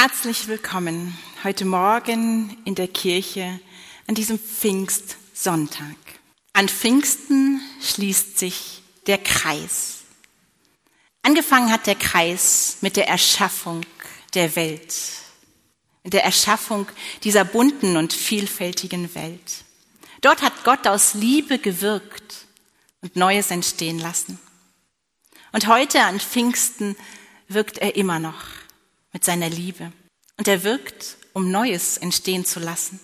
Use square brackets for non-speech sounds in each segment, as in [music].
Herzlich willkommen heute Morgen in der Kirche an diesem Pfingstsonntag. An Pfingsten schließt sich der Kreis. Angefangen hat der Kreis mit der Erschaffung der Welt, der Erschaffung dieser bunten und vielfältigen Welt. Dort hat Gott aus Liebe gewirkt und Neues entstehen lassen. Und heute an Pfingsten wirkt er immer noch mit seiner Liebe. Und er wirkt, um Neues entstehen zu lassen.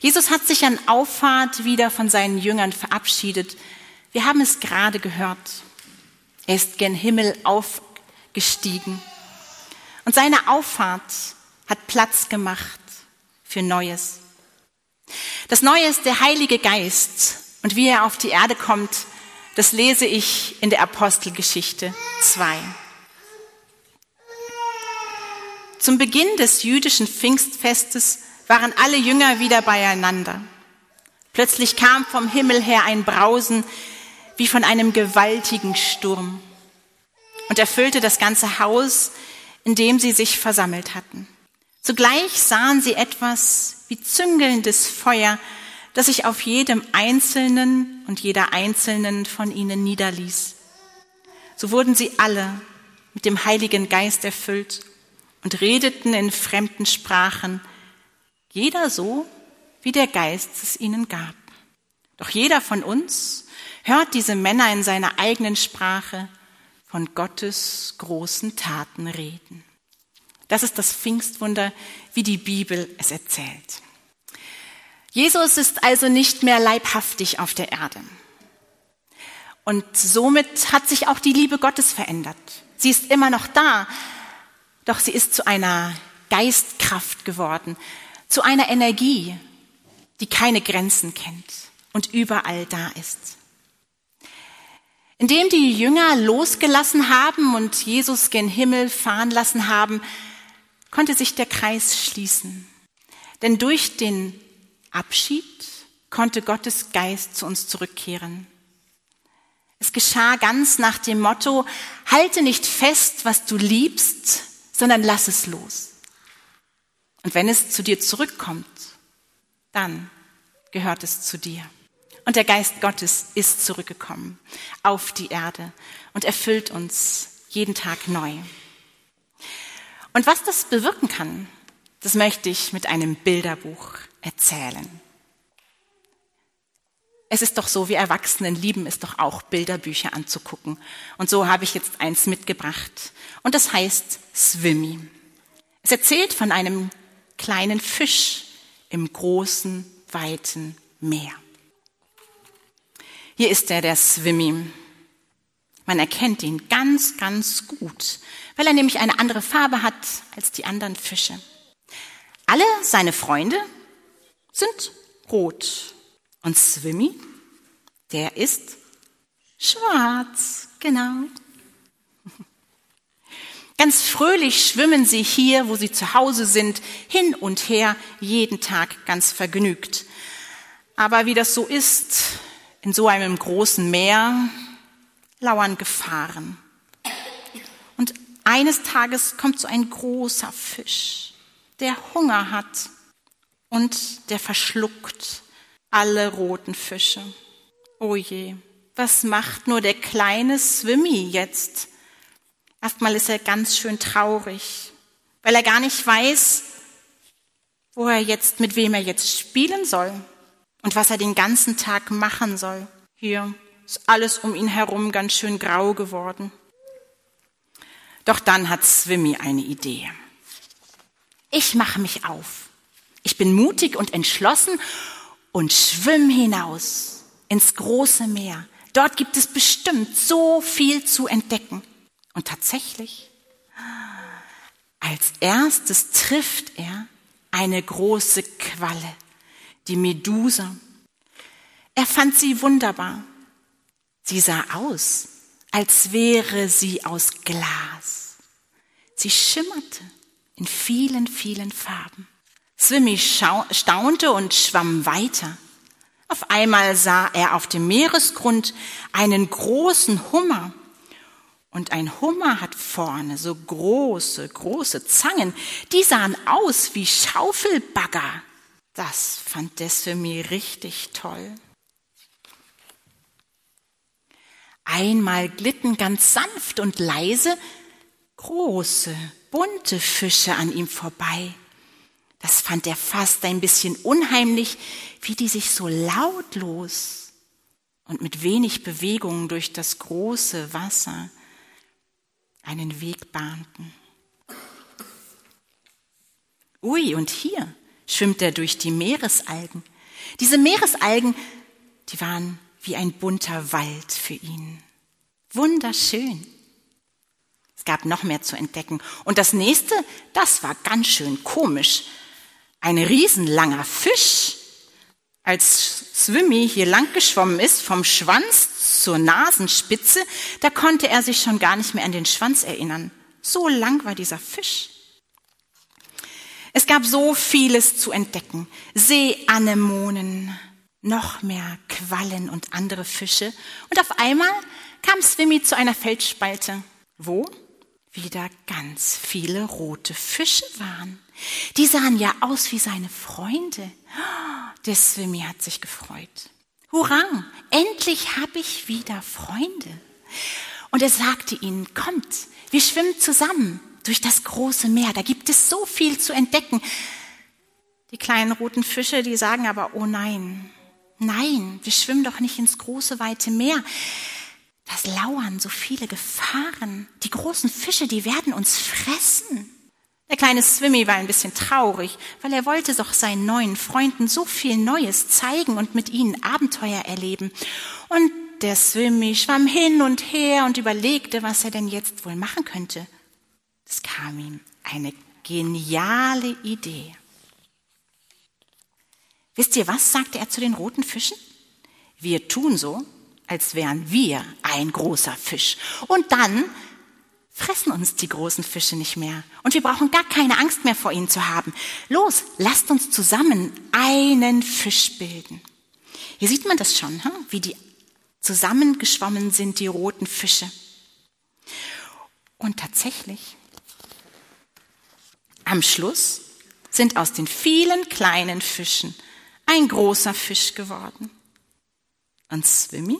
Jesus hat sich an Auffahrt wieder von seinen Jüngern verabschiedet. Wir haben es gerade gehört. Er ist gen Himmel aufgestiegen. Und seine Auffahrt hat Platz gemacht für Neues. Das Neue ist der Heilige Geist. Und wie er auf die Erde kommt, das lese ich in der Apostelgeschichte 2. Zum Beginn des jüdischen Pfingstfestes waren alle Jünger wieder beieinander. Plötzlich kam vom Himmel her ein Brausen wie von einem gewaltigen Sturm und erfüllte das ganze Haus, in dem sie sich versammelt hatten. Zugleich sahen sie etwas wie züngelndes Feuer, das sich auf jedem Einzelnen und jeder Einzelnen von ihnen niederließ. So wurden sie alle mit dem Heiligen Geist erfüllt und redeten in fremden Sprachen, jeder so, wie der Geist es ihnen gab. Doch jeder von uns hört diese Männer in seiner eigenen Sprache von Gottes großen Taten reden. Das ist das Pfingstwunder, wie die Bibel es erzählt. Jesus ist also nicht mehr leibhaftig auf der Erde. Und somit hat sich auch die Liebe Gottes verändert. Sie ist immer noch da, doch sie ist zu einer Geistkraft geworden, zu einer Energie, die keine Grenzen kennt und überall da ist. Indem die Jünger losgelassen haben und Jesus gen Himmel fahren lassen haben, konnte sich der Kreis schließen. Denn durch den Abschied konnte Gottes Geist zu uns zurückkehren. Es geschah ganz nach dem Motto, halte nicht fest, was du liebst, sondern lass es los. Und wenn es zu dir zurückkommt, dann gehört es zu dir. Und der Geist Gottes ist zurückgekommen auf die Erde und erfüllt uns jeden Tag neu. Und was das bewirken kann, das möchte ich mit einem Bilderbuch erzählen. Es ist doch so, wir Erwachsenen lieben es doch auch, Bilderbücher anzugucken. Und so habe ich jetzt eins mitgebracht. Und das heißt Swimmy. Es erzählt von einem kleinen Fisch im großen, weiten Meer. Hier ist er, der Swimmy. Man erkennt ihn ganz, ganz gut, weil er nämlich eine andere Farbe hat als die anderen Fische. Alle seine Freunde sind rot und Swimmy, der ist schwarz, genau. [laughs] Ganz fröhlich schwimmen sie hier, wo sie zu Hause sind, hin und her, jeden Tag ganz vergnügt. Aber wie das so ist, in so einem großen Meer lauern Gefahren. Und eines Tages kommt so ein großer Fisch, der Hunger hat und der verschluckt alle roten Fische. Oh je, was macht nur der kleine Swimmy jetzt? Erstmal ist er ganz schön traurig, weil er gar nicht weiß, wo er jetzt, mit wem er jetzt spielen soll und was er den ganzen Tag machen soll. Hier ist alles um ihn herum ganz schön grau geworden. Doch dann hat Swimmy eine Idee. Ich mache mich auf. Ich bin mutig und entschlossen und schwimm hinaus ins große Meer. Dort gibt es bestimmt so viel zu entdecken. Und tatsächlich, als erstes trifft er eine große Qualle, die Medusa. Er fand sie wunderbar. Sie sah aus, als wäre sie aus Glas. Sie schimmerte in vielen, vielen Farben. Swimmy staunte und schwamm weiter. Auf einmal sah er auf dem Meeresgrund einen großen Hummer Und ein Hummer hat vorne so große, große Zangen. Die sahen aus wie Schaufelbagger. Das fand für mich richtig toll. Einmal glitten ganz sanft und leise große, bunte Fische an ihm vorbei. Das fand er fast ein bisschen unheimlich, wie die sich so lautlos und mit wenig Bewegung durch das große Wasser einen Weg bahnten. Ui, und hier schwimmt er durch die Meeresalgen. Diese Meeresalgen, die waren wie ein bunter Wald für ihn. Wunderschön. Es gab noch mehr zu entdecken. Und das nächste, das war ganz schön komisch. Ein riesenlanger Fisch. Als Swimmy hier lang geschwommen ist, vom Schwanz zur Nasenspitze, da konnte er sich schon gar nicht mehr an den Schwanz erinnern. So lang war dieser Fisch. Es gab so vieles zu entdecken. Seeanemonen, noch mehr Quallen und andere Fische. Und auf einmal kam Swimmy zu einer Felsspalte. Wo? Wieder ganz viele rote Fische waren. Die sahen ja aus wie seine Freunde. Der Swimmy hat sich gefreut. Hurra, endlich habe ich wieder Freunde. Und er sagte ihnen, kommt, wir schwimmen zusammen durch das große Meer. Da gibt es so viel zu entdecken. Die kleinen roten Fische, die sagen aber, oh nein, nein, wir schwimmen doch nicht ins große, weite Meer. Das lauern so viele Gefahren. Die großen Fische, die werden uns fressen. Der kleine Swimmy war ein bisschen traurig, weil er wollte doch seinen neuen Freunden so viel Neues zeigen und mit ihnen Abenteuer erleben. Und der Swimmy schwamm hin und her und überlegte, was er denn jetzt wohl machen könnte. Es kam ihm eine geniale Idee. Wisst ihr was, sagte er zu den roten Fischen? Wir tun so, als wären wir ein großer Fisch. Und dann fressen uns die großen Fische nicht mehr. Und wir brauchen gar keine Angst mehr vor ihnen zu haben. Los, lasst uns zusammen einen Fisch bilden. Hier sieht man das schon, hm? wie die zusammengeschwommen sind, die roten Fische. Und tatsächlich, am Schluss sind aus den vielen kleinen Fischen ein großer Fisch geworden. Und Swimmy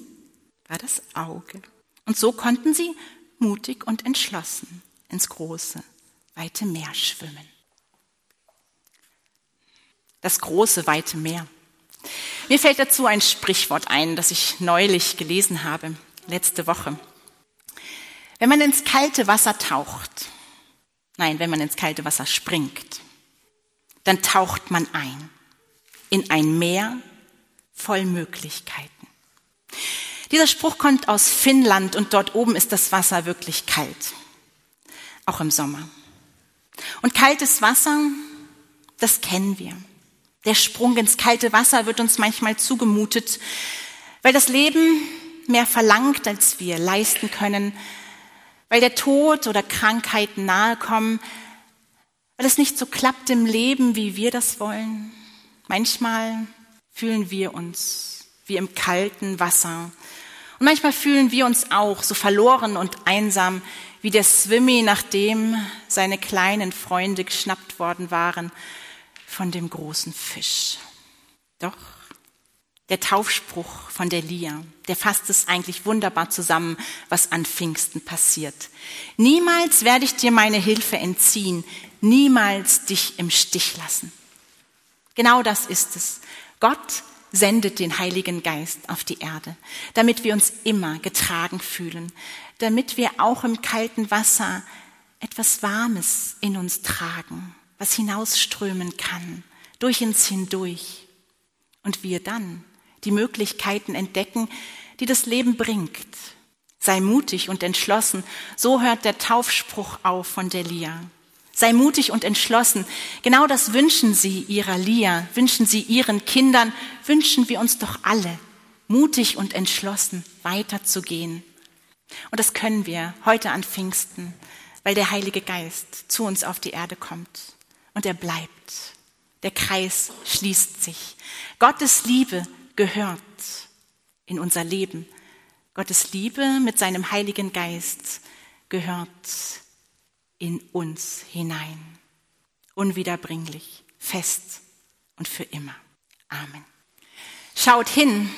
war das Auge. Und so konnten sie mutig und entschlossen ins große, weite Meer schwimmen. Das große, weite Meer. Mir fällt dazu ein Sprichwort ein, das ich neulich gelesen habe, letzte Woche. Wenn man ins kalte Wasser taucht, nein, wenn man ins kalte Wasser springt, dann taucht man ein in ein Meer voll Möglichkeiten. Dieser Spruch kommt aus Finnland und dort oben ist das Wasser wirklich kalt, auch im Sommer. Und kaltes Wasser, das kennen wir. Der Sprung ins kalte Wasser wird uns manchmal zugemutet, weil das Leben mehr verlangt, als wir leisten können, weil der Tod oder Krankheiten nahe kommen, weil es nicht so klappt im Leben, wie wir das wollen. Manchmal fühlen wir uns wie im kalten Wasser und manchmal fühlen wir uns auch so verloren und einsam wie der Swimmy, nachdem seine kleinen Freunde geschnappt worden waren von dem großen Fisch. Doch der Taufspruch von der Lia, der fasst es eigentlich wunderbar zusammen, was an Pfingsten passiert. Niemals werde ich dir meine Hilfe entziehen, niemals dich im Stich lassen. Genau das ist es. Gott sendet den Heiligen Geist auf die Erde, damit wir uns immer getragen fühlen, damit wir auch im kalten Wasser etwas Warmes in uns tragen, was hinausströmen kann, durch uns hindurch. Und wir dann die Möglichkeiten entdecken, die das Leben bringt. Sei mutig und entschlossen, so hört der Taufspruch auf von Delia. Sei mutig und entschlossen. Genau das wünschen Sie Ihrer Lia, wünschen Sie Ihren Kindern, wünschen wir uns doch alle, mutig und entschlossen weiterzugehen. Und das können wir heute an Pfingsten, weil der Heilige Geist zu uns auf die Erde kommt. Und er bleibt. Der Kreis schließt sich. Gottes Liebe gehört in unser Leben. Gottes Liebe mit seinem Heiligen Geist gehört in uns hinein. Unwiederbringlich, fest und für immer. Amen. Schaut hin,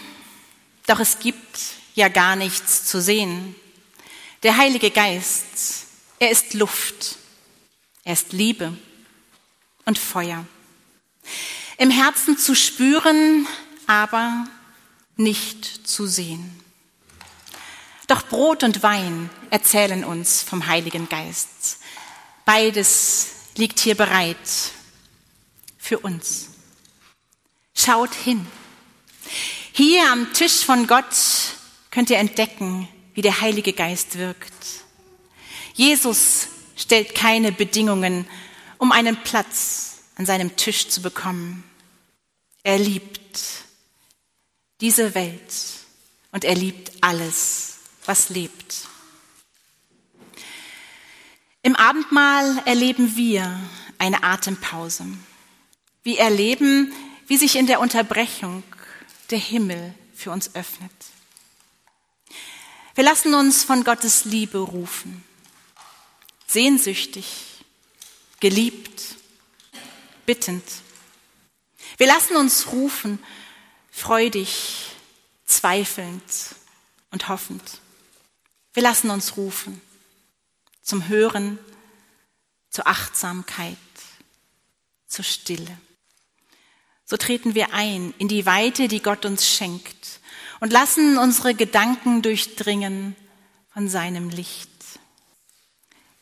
doch es gibt ja gar nichts zu sehen. Der Heilige Geist, er ist Luft, er ist Liebe und Feuer. Im Herzen zu spüren, aber nicht zu sehen. Doch Brot und Wein erzählen uns vom Heiligen Geist. Beides liegt hier bereit für uns. Schaut hin. Hier am Tisch von Gott könnt ihr entdecken, wie der Heilige Geist wirkt. Jesus stellt keine Bedingungen, um einen Platz an seinem Tisch zu bekommen. Er liebt diese Welt und er liebt alles, was lebt. Im Abendmahl erleben wir eine Atempause. Wir erleben, wie sich in der Unterbrechung der Himmel für uns öffnet. Wir lassen uns von Gottes Liebe rufen, sehnsüchtig, geliebt, bittend. Wir lassen uns rufen, freudig, zweifelnd und hoffend. Wir lassen uns rufen zum Hören, zur Achtsamkeit, zur Stille. So treten wir ein in die Weite, die Gott uns schenkt und lassen unsere Gedanken durchdringen von seinem Licht.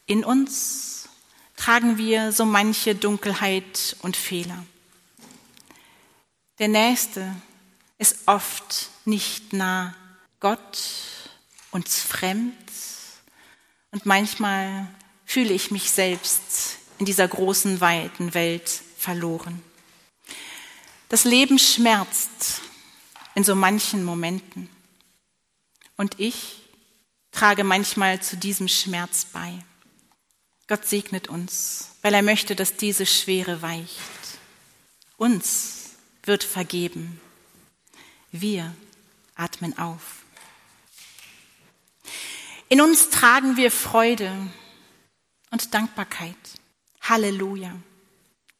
In uns tragen wir so manche Dunkelheit und Fehler. Der Nächste ist oft nicht nah. Gott uns fremd. Und manchmal fühle ich mich selbst in dieser großen, weiten Welt verloren. Das Leben schmerzt in so manchen Momenten. Und ich trage manchmal zu diesem Schmerz bei. Gott segnet uns, weil er möchte, dass diese Schwere weicht. Uns wird vergeben. Wir atmen auf. In uns tragen wir Freude und Dankbarkeit. Halleluja.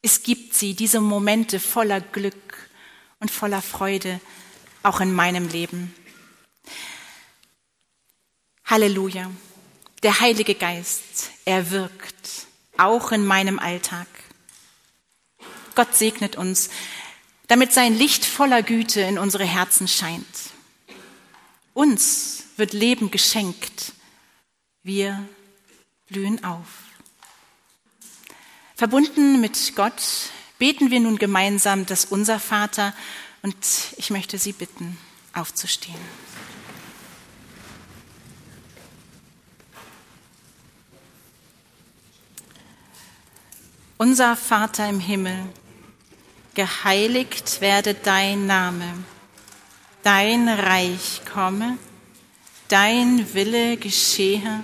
Es gibt sie, diese Momente voller Glück und voller Freude, auch in meinem Leben. Halleluja. Der Heilige Geist, er wirkt, auch in meinem Alltag. Gott segnet uns, damit sein Licht voller Güte in unsere Herzen scheint. Uns wird Leben geschenkt. Wir blühen auf. Verbunden mit Gott beten wir nun gemeinsam das Unser Vater und ich möchte Sie bitten, aufzustehen. Unser Vater im Himmel, geheiligt werde dein Name, dein Reich komme, dein Wille geschehe,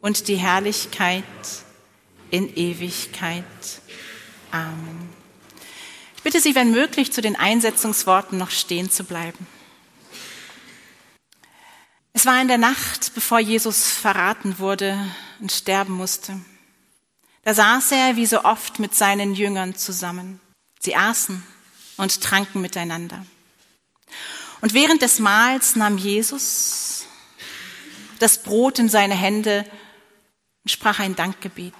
und die Herrlichkeit in Ewigkeit. Amen. Ich bitte Sie, wenn möglich, zu den Einsetzungsworten noch stehen zu bleiben. Es war in der Nacht, bevor Jesus verraten wurde und sterben musste. Da saß er wie so oft mit seinen Jüngern zusammen. Sie aßen und tranken miteinander. Und während des Mahls nahm Jesus das Brot in seine Hände und sprach ein Dankgebet.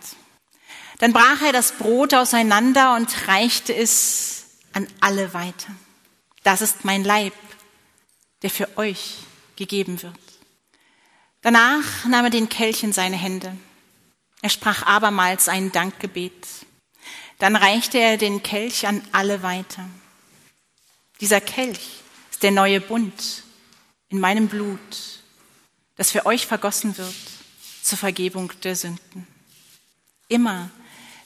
Dann brach er das Brot auseinander und reichte es an alle weiter. Das ist mein Leib, der für euch gegeben wird. Danach nahm er den Kelch in seine Hände. Er sprach abermals ein Dankgebet. Dann reichte er den Kelch an alle weiter. Dieser Kelch ist der neue Bund in meinem Blut, das für euch vergossen wird zur Vergebung der Sünden. Immer,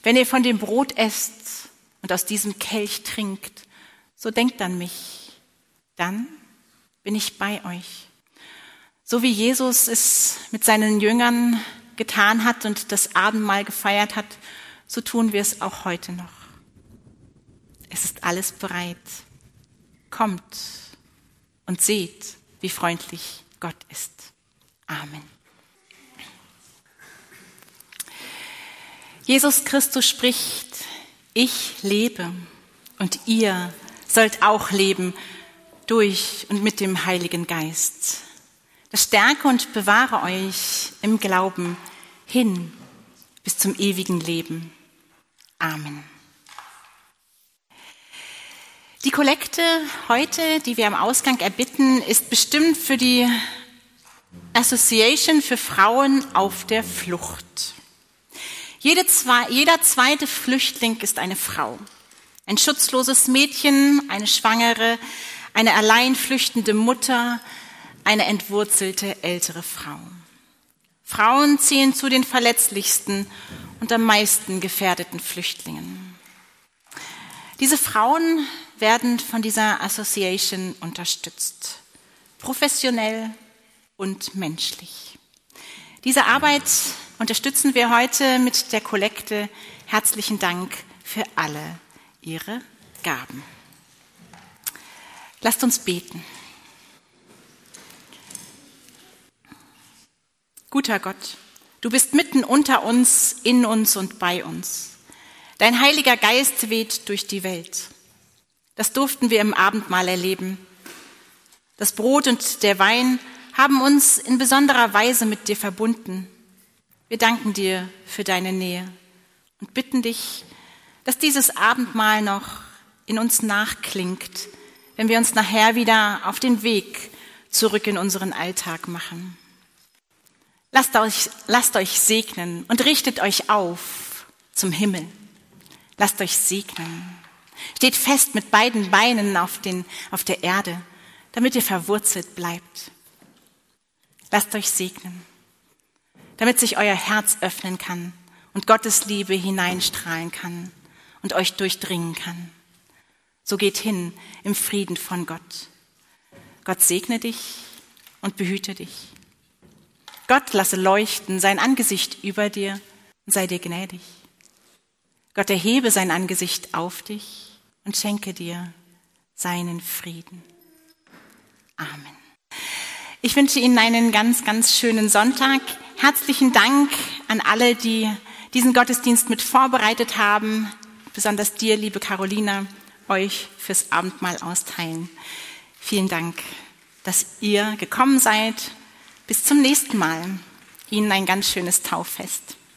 wenn ihr von dem Brot esst und aus diesem Kelch trinkt, so denkt an mich. Dann bin ich bei euch. So wie Jesus es mit seinen Jüngern getan hat und das Abendmahl gefeiert hat, so tun wir es auch heute noch. Es ist alles bereit. Kommt und seht, wie freundlich Gott ist. Amen. Jesus Christus spricht, ich lebe und ihr sollt auch leben durch und mit dem Heiligen Geist. Das stärke und bewahre euch im Glauben hin bis zum ewigen Leben. Amen. Die Kollekte heute, die wir am Ausgang erbitten, ist bestimmt für die Association für Frauen auf der Flucht. Jede zwei, jeder zweite Flüchtling ist eine Frau. Ein schutzloses Mädchen, eine Schwangere, eine allein flüchtende Mutter, eine entwurzelte ältere Frau. Frauen zählen zu den verletzlichsten und am meisten gefährdeten Flüchtlingen. Diese Frauen werden von dieser Association unterstützt, professionell und menschlich. Diese Arbeit unterstützen wir heute mit der Kollekte. Herzlichen Dank für alle Ihre Gaben. Lasst uns beten. Guter Gott, du bist mitten unter uns, in uns und bei uns. Dein Heiliger Geist weht durch die Welt. Das durften wir im Abendmahl erleben. Das Brot und der Wein haben uns in besonderer Weise mit dir verbunden. Wir danken dir für deine Nähe und bitten dich, dass dieses Abendmahl noch in uns nachklingt, wenn wir uns nachher wieder auf den Weg zurück in unseren Alltag machen. Lasst euch, lasst euch segnen und richtet euch auf zum Himmel. Lasst euch segnen. Steht fest mit beiden Beinen auf, den, auf der Erde, damit ihr verwurzelt bleibt. Lasst euch segnen, damit sich euer Herz öffnen kann und Gottes Liebe hineinstrahlen kann und euch durchdringen kann. So geht hin im Frieden von Gott. Gott segne dich und behüte dich. Gott lasse leuchten sein Angesicht über dir und sei dir gnädig. Gott erhebe sein Angesicht auf dich und schenke dir seinen Frieden. Amen. Ich wünsche Ihnen einen ganz, ganz schönen Sonntag. Herzlichen Dank an alle, die diesen Gottesdienst mit vorbereitet haben, besonders dir, liebe Carolina, euch fürs Abendmahl austeilen. Vielen Dank, dass ihr gekommen seid. Bis zum nächsten Mal. Ihnen ein ganz schönes Tauffest.